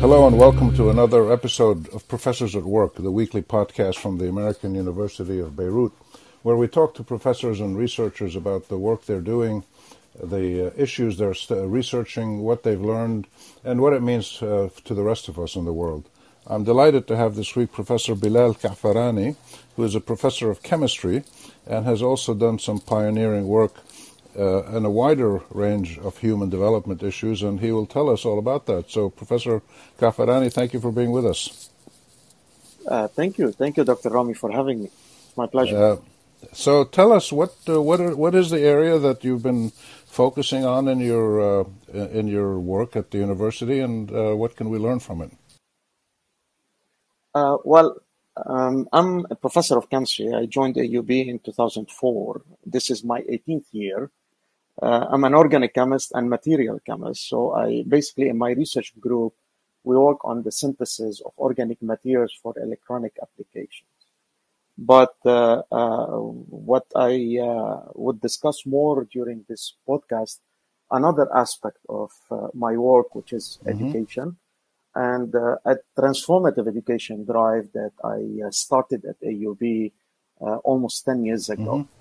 Hello and welcome to another episode of Professors at Work, the weekly podcast from the American University of Beirut, where we talk to professors and researchers about the work they're doing, the uh, issues they're researching, what they've learned, and what it means uh, to the rest of us in the world. I'm delighted to have this week Professor Bilal Kaafarani, who is a professor of chemistry and has also done some pioneering work uh, in a wider range of human development issues, and he will tell us all about that. So, Professor Kaafarani, thank you for being with us. Uh, thank you. Thank you, Dr. Rami, for having me. My pleasure. Uh, so, tell us what uh, what are, what is the area that you've been focusing on in your uh, in your work at the university, and uh, what can we learn from it? Uh, well, um, I'm a professor of chemistry. I joined AUB in 2004. This is my 18th year. Uh, I'm an organic chemist and material chemist. So I basically, in my research group, we work on the synthesis of organic materials for electronic applications. But uh, uh, what I uh, would discuss more during this podcast, another aspect of uh, my work, which is mm-hmm. education and uh, a transformative education drive that I started at AUB uh, almost 10 years ago. Mm-hmm.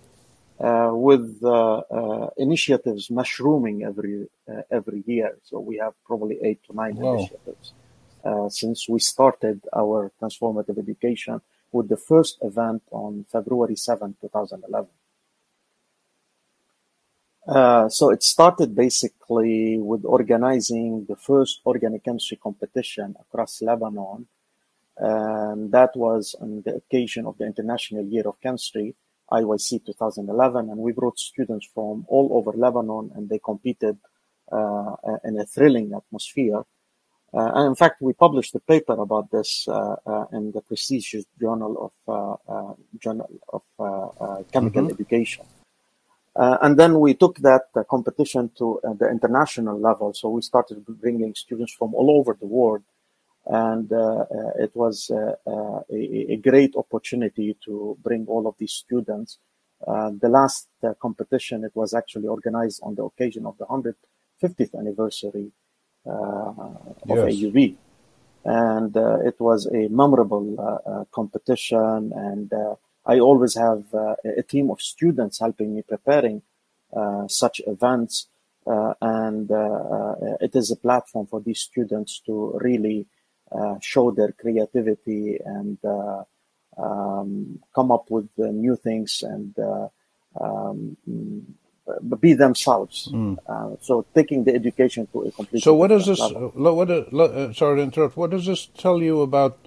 Uh, with uh, uh, initiatives mushrooming every every year, so we have probably eight to nine wow. initiatives since we started our transformative education with the first event on February 7, 2011. Uh, so it started basically with organizing the first organic chemistry competition across Lebanon. And that was on the occasion of the International Year of Chemistry, IYC 2011. And we brought students from all over Lebanon and they competed uh, in a thrilling atmosphere. Uh, and in fact, we published a paper about this uh, uh, in the prestigious Journal of Journal of Chemical mm-hmm. Education. Uh, and then we took that uh, competition to uh, the international level. So we started bringing students from all over the world. And uh, uh, it was uh, a, a, great opportunity to bring all of these students. the last competition, it was actually organized on the occasion of the 150th anniversary of yes. AUB. And it was a memorable competition and I always have uh, a team of students helping me preparing uh, such events. Uh, and it is a platform for these students to really show their creativity and um, come up with new things and um, be themselves. Mm. Uh, so taking the education to a complete. So what does this? Level. What? Uh, sorry to interrupt. What does this tell you about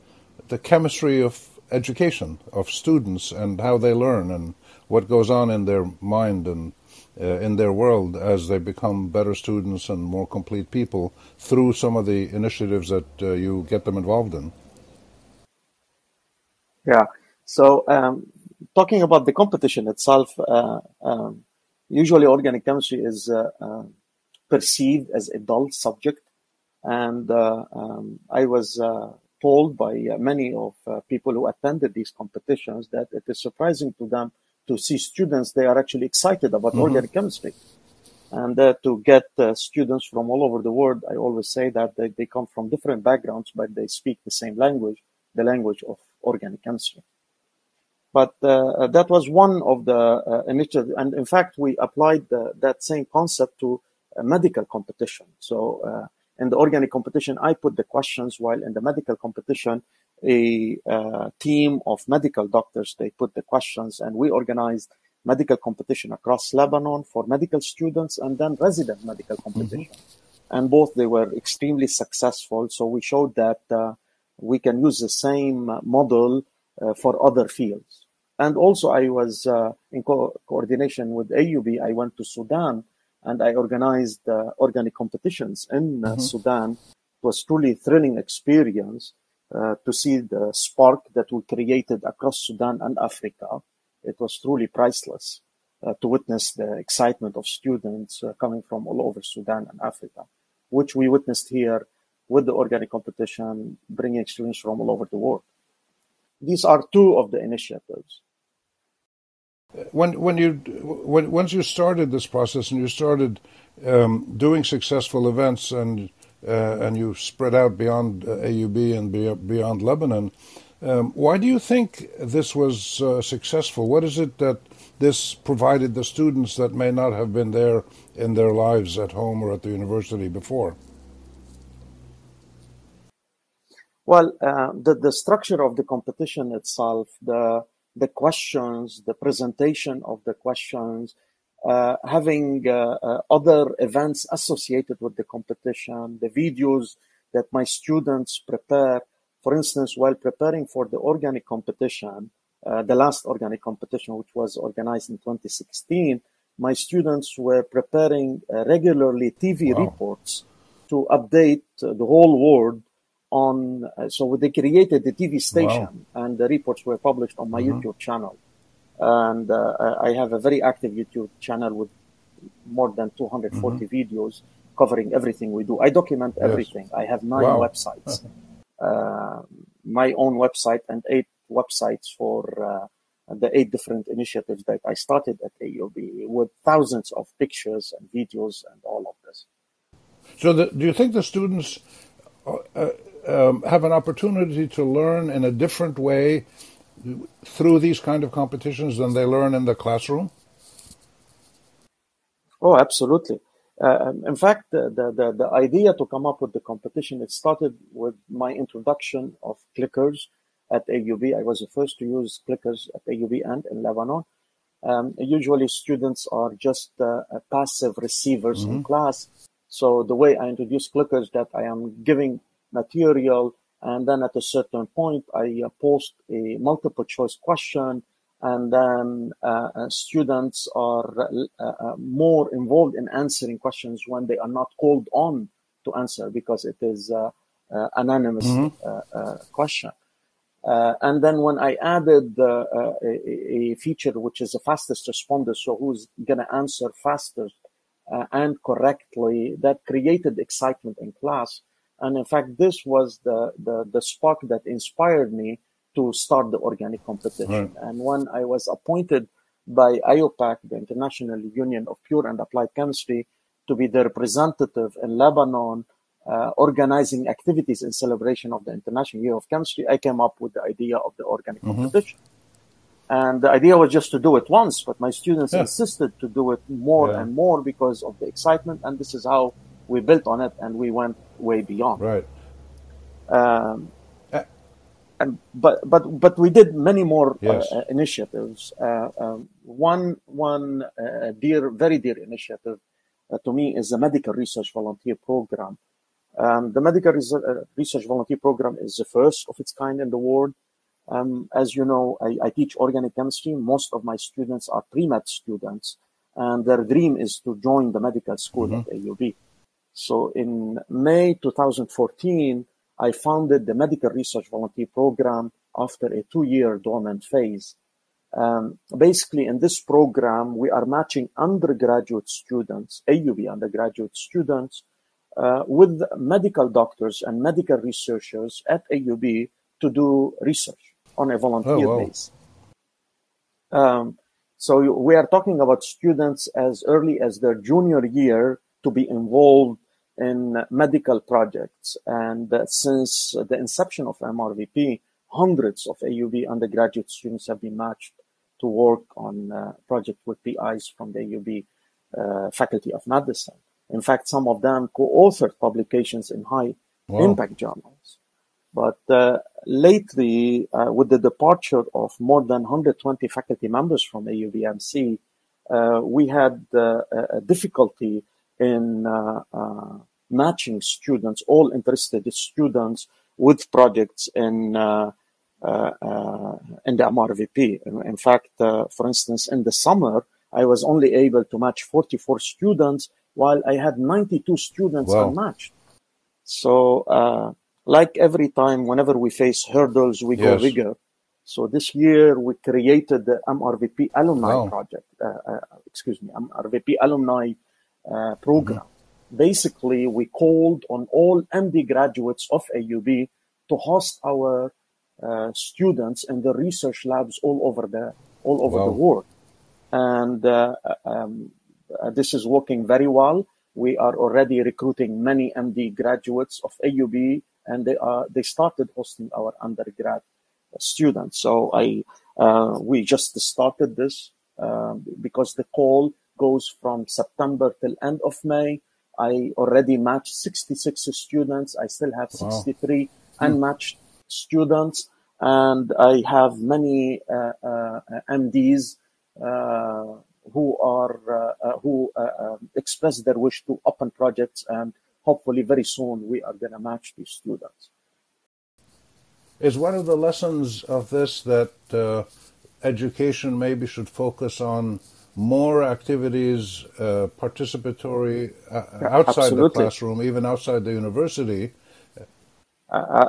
the chemistry of education of students and how they learn and what goes on in their mind and uh, in their world as they become better students and more complete people through some of the initiatives that uh, you get them involved in. Yeah. So, um, talking about the competition itself, uh, um, usually organic chemistry is uh, uh, perceived as a dull subject, and uh, um, I was told by uh, many of uh, people who attended these competitions that it is surprising to them to see students they are actually excited about mm-hmm. organic chemistry. And uh, to get uh, students from all over the world i always say that they, they come from different backgrounds but they speak the same language the language of organic chemistry. But uh, that was one of the uh, initiatives. And in fact we applied the, that same concept to a medical competition. So in the organic competition, I put the questions, while in the medical competition, a uh, team of medical doctors they put the questions, and we organized medical competition across Lebanon for medical students and then resident medical mm-hmm. competition. Mm-hmm. And both they were extremely successful. So we showed that uh, we can use the same model uh, for other fields. And also, I was uh, in co- coordination with AUB. I went to Sudan and I organized uh, organic competitions in uh, mm-hmm. Sudan. It was truly thrilling experience to see the spark that we created across Sudan and Africa. It was truly priceless uh, to witness the excitement of students uh, coming from all over Sudan and Africa, which we witnessed here with the organic competition, bringing students from all over the world. These are two of the initiatives when when you when once you started this process and you started um, doing successful events and uh, and you spread out beyond uh, AUB and beyond Lebanon. Um, why do you think this was uh, successful? What is it that this provided the students that may not have been there in their lives at home or at the university before? Well, uh, the, the structure of the competition itself, the, the questions, the presentation of the questions, uh, having uh, uh, other events associated with the competition, the videos that my students prepare. For instance, while preparing for the organic competition, uh, the last organic competition, which was organized in 2016, my students were preparing uh, regularly TV wow. reports to update the whole world on. so they created the TV station, wow. and the reports were published on my mm-hmm. YouTube channel and uh, I have a very active YouTube channel with more than 240 mm-hmm. videos covering everything we do. I document yes. everything. I have nine wow. websites, uh, my own website and eight websites for uh, the eight different initiatives that I started at AUB with thousands of pictures and videos and all of this. So, the, do you think the students uh, uh, um, have an opportunity to learn in a different way through these kind of competitions than they learn in the classroom? Oh, absolutely. Uh, in fact, the, the, the idea to come up with the competition, it started with my introduction of clickers at AUB. I was the first to use clickers at AUB and in Lebanon. Um, usually students are just uh, passive receivers mm-hmm. in class. So the way I introduce clickers that I am giving material and then at a certain point, I uh, post a multiple choice question, and then uh, uh students are uh, uh, more involved in answering questions when they are not called on to answer because it is anonymous mm-hmm. question. and then when I added a, a, feature which is the fastest responder, so who's going to answer faster and correctly, that created excitement in class and in fact, this was the, the, the spark that inspired me to start the organic competition. Right. And when I was appointed by IUPAC, the International Union of Pure and Applied Chemistry, to be the representative in Lebanon, uh, organizing activities in celebration of the International Year of Chemistry, I came up with the idea of the organic mm-hmm. competition. And the idea was just to do it once, but my students yeah. insisted to do it more yeah. and more because of the excitement. And this is how we built on it and we went way beyond. Right. Um, uh, and but but but we did many more uh, yes. uh, initiatives. Uh, um, one one uh, dear, very dear initiative uh, to me is the medical research volunteer program. Um, the medical research volunteer program is the first of its kind in the world. Um, as you know, I, I, teach organic chemistry. Most of my students are pre-med students, and their dream is to join the medical school mm-hmm. at AUB. So in May 2014, I founded the Medical Research Volunteer Program after a two-year dormant phase. Um, basically, in this program, we are matching undergraduate students, AUB undergraduate students, uh, with medical doctors and medical researchers at AUB to do research on a volunteer oh, wow. base. Um, so we are talking about students as early as their junior year to be involved in medical projects. And uh, since the inception of MRVP, hundreds of AUB undergraduate students have been matched to work on uh, projects with PIs from the AUB uh, Faculty of Medicine. In fact, some of them co-authored publications in high wow. impact journals. But uh, lately, uh, with the departure of more than 120 faculty members from AUBMC, uh, we had a difficulty in matching students, all interested students with projects in uh, uh, uh in the MRVP. In fact, uh, for instance, in the summer, I was only able to match 44 students while I had 92 students wow. unmatched. So, uh, like every time, whenever we face hurdles, we yes. go bigger. So this year we created the MRVP alumni wow. project. excuse me, MRVP alumni program. Basically we called on all MD graduates of AUB to host our uh, students in the research labs all over the all over wow. the world, and uh, um, uh, this is working very well. we are already recruiting many MD graduates of AUB, and they are they started hosting our undergrad students. So I uh, we just started this uh, because the call goes from September till end of May. I already matched 66 students. I still have 63 wow. unmatched students, and I have many uh, uh MDs uh, who are uh, who um, express their wish to open projects, and hopefully very soon we are going to match these students. Is one of the lessons of this that education maybe should focus on more activities, uh, participatory uh, outside absolutely. the classroom, even outside the university. Uh, uh,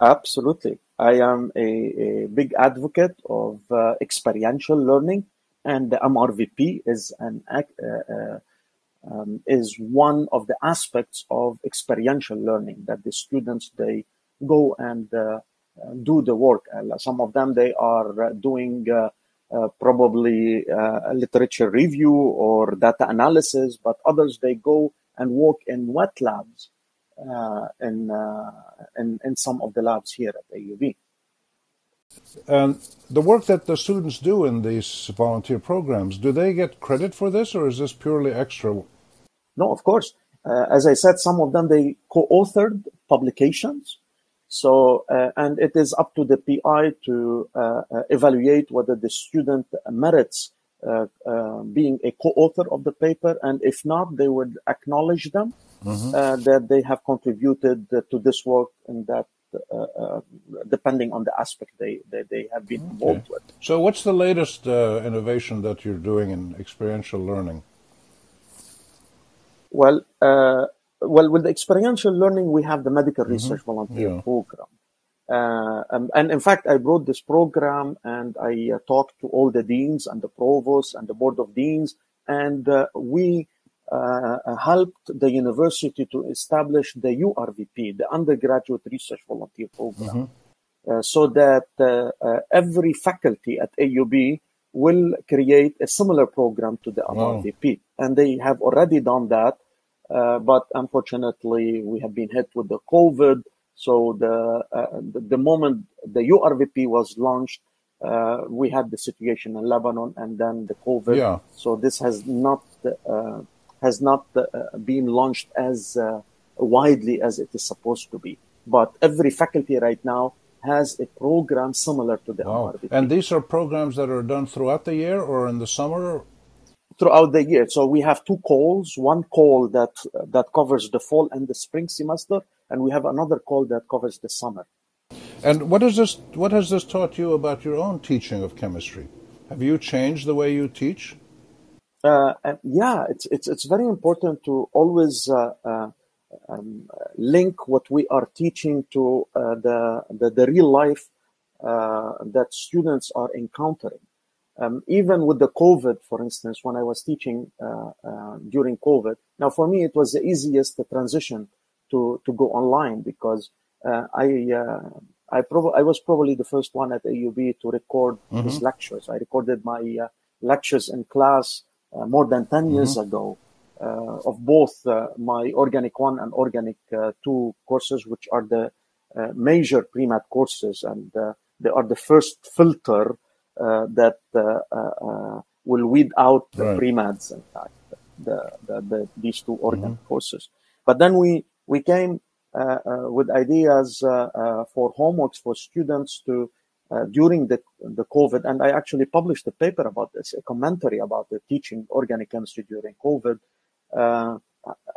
absolutely. I am a, a big advocate of uh, experiential learning, and the MRVP is an uh, um, is one of the aspects of experiential learning that the students they go and do the work. And some of them they are doing uh, probably uh, literature review or data analysis, but others they go and work in wet labs uh, in, in, in some of the labs here at AUB. And the work that the students do in these volunteer programs, do they get credit for this, or is this purely extra? No, of course. Uh, as I said, some of them they co-authored publications, so, uh, and it is up to the PI to uh, uh, evaluate whether the student merits uh, uh, being a co-author of the paper, and if not, they would acknowledge them mm-hmm. uh, that they have contributed to this work and that depending on the aspect they, they, they have been okay. involved with. So, what's the latest innovation that you're doing in experiential learning? Well, well, with the experiential learning, we have the medical mm-hmm. research volunteer yeah. program. Uh, um, and in fact, I brought this program and I uh, talked to all the deans and the provosts and the board of deans, and uh, we uh, helped the university to establish the URVP, the Undergraduate Research Volunteer Program, mm-hmm. Uh, so that uh, every faculty at AUB will create a similar program to the. Wow. And they have already done that but unfortunately, we have been hit with the COVID. So the uh, the, the, moment the URVP was launched, uh, we had the situation in Lebanon and then the COVID. Yeah. So this has not uh, has not uh, been launched as widely as it is supposed to be. But every faculty right now has a program similar to the wow. MRVP. And these are programs that are done throughout the year or in the summer throughout the year. So we have two calls, one call that that covers the fall and the spring semester, and we have another call that covers the summer. And what is this what has this taught you about your own teaching of chemistry? Have you changed the way you teach? Uh, yeah, it's it's it's very important to always uh, uh, um, link what we are teaching to uh, the, the, the real life uh, that students are encountering. Um, even with the COVID, for instance, when I was teaching uh, uh, during COVID, now for me it was the easiest transition to to go online because uh, I uh, I, prob- I was probably the first one at AUB to record mm-hmm. his lectures. I recorded my uh, lectures in class uh, more than 10 mm-hmm. years ago of both my Organic One and Organic Two courses, which are the major pre-med courses, and they are the first filter that uh, uh, will weed out the right. pre-meds, in fact, the, the, the, these two organ mm-hmm. courses. But then we, we came with ideas for homeworks for students to uh, during the, the COVID, and I actually published a paper about this, a commentary about the teaching organic chemistry during COVID, uh,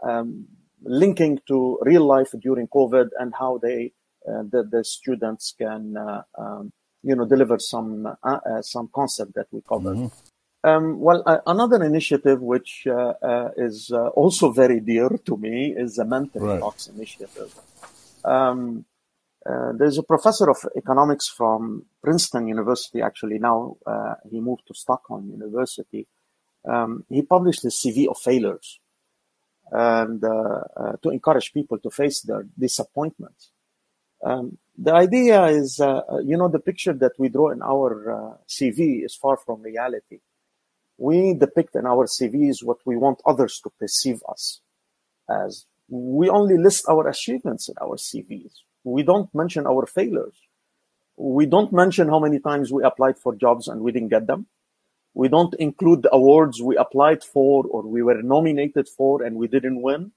um, linking to real life during COVID and how they, uh, the, the students can um, you know, deliver some uh, uh, some concept that we covered. Mm-hmm. Um, well, uh, another initiative which uh, uh, is uh, also very dear to me is the Mentoring right. Talks initiative. Um, there's a professor of economics from Princeton University. Actually, now he moved to Stockholm University. Um, he published the CV of failures, and to encourage people to face their disappointments. Um, the idea is, uh, uh, you know, the picture that we draw in our uh, CV is far from reality. We depict in our CVs what we want others to perceive us. as we only list our achievements in our CVs. We don't mention our failures. We don't mention how many times we applied for jobs and we didn't get them. We don't include the awards we applied for or we were nominated for and we didn't win.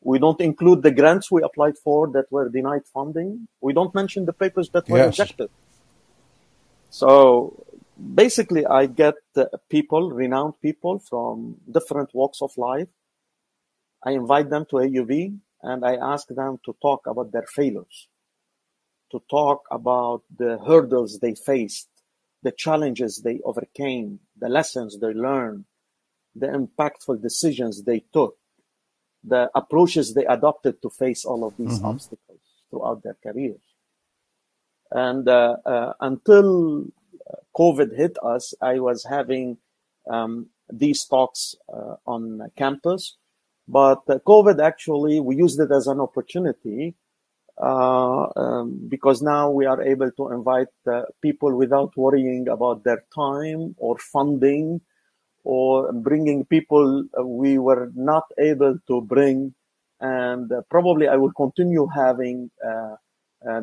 We don't include the grants we applied for that were denied funding. We don't mention the papers that were yes. rejected. So basically, I get uh, people, renowned people from different walks of life. I invite them to AUB and I ask them to talk about their failures, to talk about the hurdles they faced, the challenges they overcame, the lessons they learned, the impactful decisions they took, the approaches they adopted to face all of these mm-hmm. obstacles throughout their careers. And uh, uh, until COVID hit us, I was having um, these talks uh, on campus. But uh, COVID actually, we used it as an opportunity uh, um, because now we are able to invite uh, people without worrying about their time or funding or bringing people we were not able to bring. And uh, probably I will continue having uh,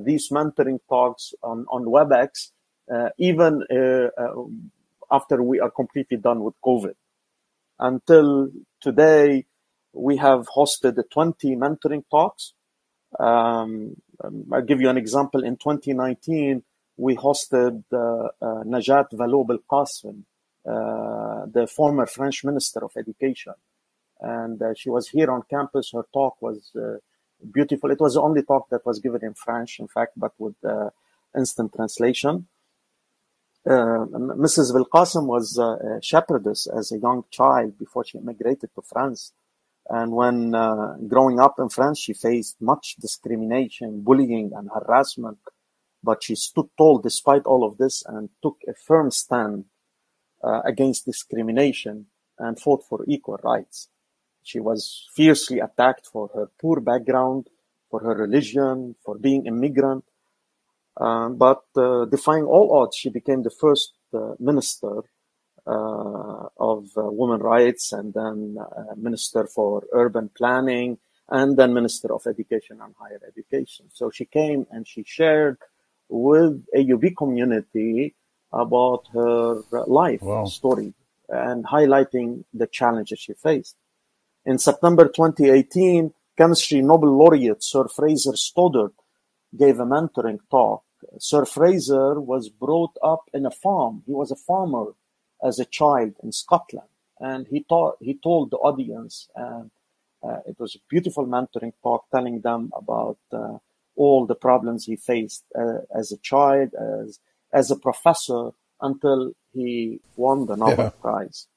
these mentoring talks on, on WebEx uh, even uh, uh, after we are completely done with COVID. Until today, we have hosted 20 mentoring talks. Um, I'll give you an example. In 2019, we hosted uh, uh, Najat Vallaud-Belkacem, uh, the former French Minister of Education. And she was here on campus. Her talk was beautiful. It was the only talk that was given in French, in fact, but with instant translation. Uh, Mrs. Belkacem was a shepherdess as a young child before she immigrated to France. And when uh, growing up in France, she faced much discrimination, bullying, and harassment. But she stood tall despite all of this and took a firm stand uh, against discrimination and fought for equal rights. She was fiercely attacked for her poor background, for her religion, for being immigrant, um, but uh, defying all odds, she became the first uh, minister uh, of women rights and then minister for urban planning and then minister of education and higher education. So she came and she shared with AUB community about her life wow. story and highlighting the challenges she faced. In September 2018, chemistry Nobel laureate Sir Fraser Stoddart gave a mentoring talk Sir Fraser was brought up in a farm. He was a farmer as a child in Scotland, and he taught he told the audience, and uh, it was a beautiful mentoring talk, telling them about uh, all the problems he faced uh, as a child, as as a professor, until he won the Nobel yeah. Prize.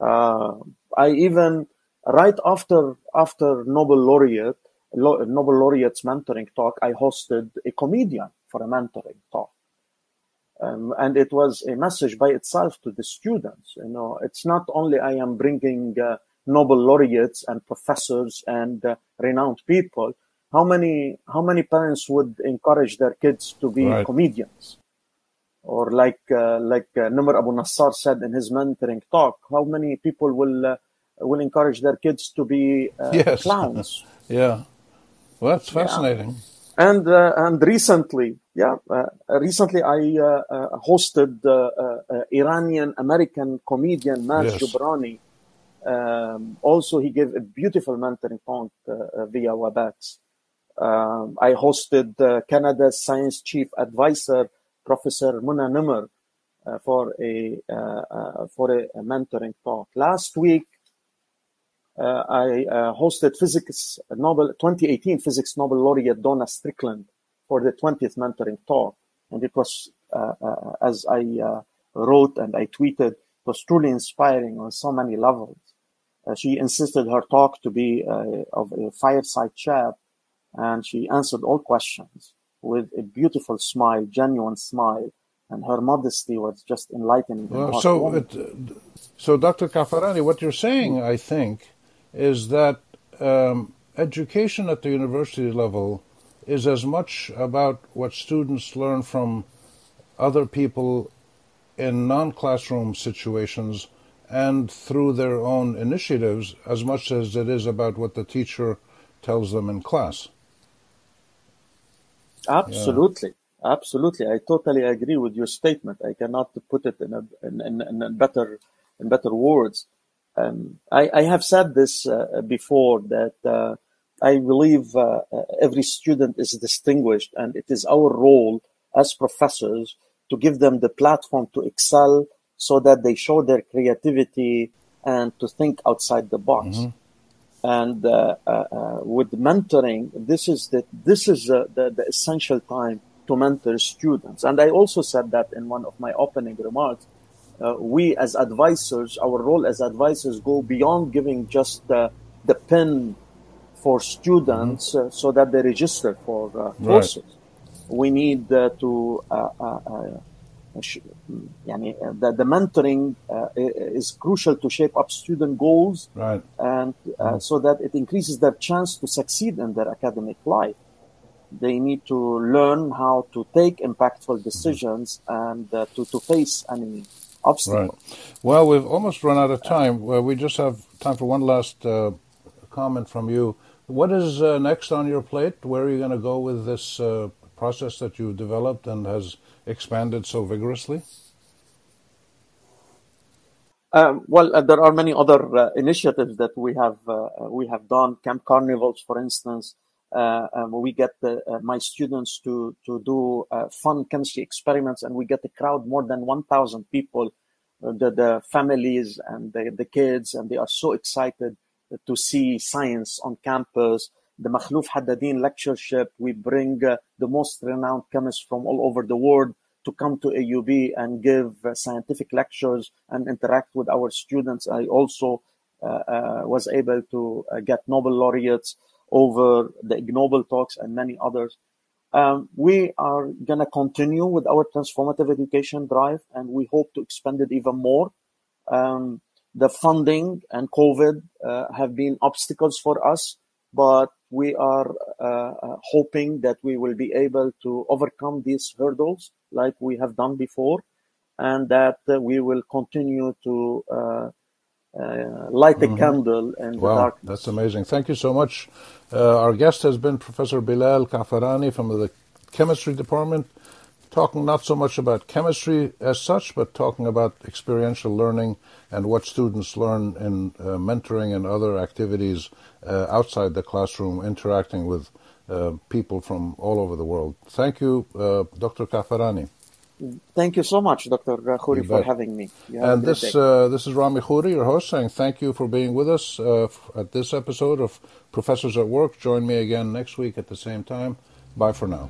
Uh, I even right after after Nobel laureate Nobel laureate's mentoring talk, I hosted a comedian for a mentoring talk. Um, and it was a message by itself to the students. You know, it's not only I am bringing uh, Nobel laureates and professors and uh, renowned people. How many how many parents would encourage their kids to be right. comedians? Or like uh, like uh, Nemr Abou Nassar said in his mentoring talk, how many people will uh, will encourage their kids to be uh, yes. clowns? yeah, well, that's fascinating. Yeah. And uh, and recently, yeah, uh, recently I hosted the Iranian American comedian Maz yes. Jobrani. Um, also, he gave a beautiful mentoring talk via WebEx. Um, I hosted Canada's science chief advisor, Professor Mona Nemer, for a for a, a mentoring talk. Last week, uh, I uh, hosted physics Nobel 2018 physics Nobel laureate Donna Strickland for the 20th mentoring talk, and it was uh, as I wrote and I tweeted, was truly inspiring on so many levels. Uh, she insisted her talk to be uh, of a fireside chat, and she answered all questions with a beautiful smile, genuine smile, and her modesty was just enlightening. Well, so, it, so Dr. Kaafarani, what you're saying, I think, is that um, education at the university level is as much about what students learn from other people in non classroom situations and through their own initiatives as much as it is about what the teacher tells them in class. Absolutely. Yeah. Absolutely. I totally agree with your statement. I cannot put it in a, in, in, in better, in better words. Um, I, I, have said this uh, before that uh, I believe uh, every student is distinguished and it is our role as professors to give them the platform to excel so that they show their creativity and to think outside the box. Mm-hmm. And uh, uh, uh, with mentoring, this is the this is the, the essential time to mentor students. And I also said that in one of my opening remarks. Uh, we as advisors, our role as advisors go beyond giving just uh, the pen for students mm-hmm. uh, so that they register for courses. Right. We need to يعني the, the mentoring uh, is crucial to shape up student goals right. and uh, mm-hmm. so that it increases their chance to succeed in their academic life they need to learn how to take impactful decisions mm-hmm. and uh, to, to face any obstacle right. well we've almost run out of time well, we just have time for one last uh, comment from you what is uh, next on your plate where are you going to go with this uh, process that you've developed and has expanded so vigorously? Um, well, uh, there are many other uh, initiatives that we have uh, we have done. Camp carnivals, for instance, uh, um, we get uh, my students to to do uh, fun chemistry experiments, and we get a crowd more than 1,000 people, the the families and the, the kids, and they are so excited to see science on campus the Makhlouf Haddadin lectureship. We bring uh, the most renowned chemists from all over the world to come to AUB and give uh, scientific lectures and interact with our students. I also uh, uh was able to uh, get Nobel laureates over the Ig Nobel talks and many others. Um, we are going to continue with our transformative education drive and we hope to expand it even more. Um, the funding and COVID uh, have been obstacles for us, but we are uh, uh, hoping that we will be able to overcome these hurdles like we have done before and that uh, we will continue to uh, uh, light a mm-hmm. candle in wow, the dark. That's amazing. Thank you so much. Uh, our guest has been Professor Bilal Kaafarani from the chemistry department talking not so much about chemistry as such, but talking about experiential learning and what students learn in uh, mentoring and other activities uh, outside the classroom, interacting with uh, people from all over the world. Thank you, uh, Dr. Kaafarani. Thank you so much, Dr. Khouri, for having me. And this uh, this is Rami Khouri, your host, saying thank you for being with us uh, at this episode of Professors at Work. Join me again next week at the same time. Bye for now.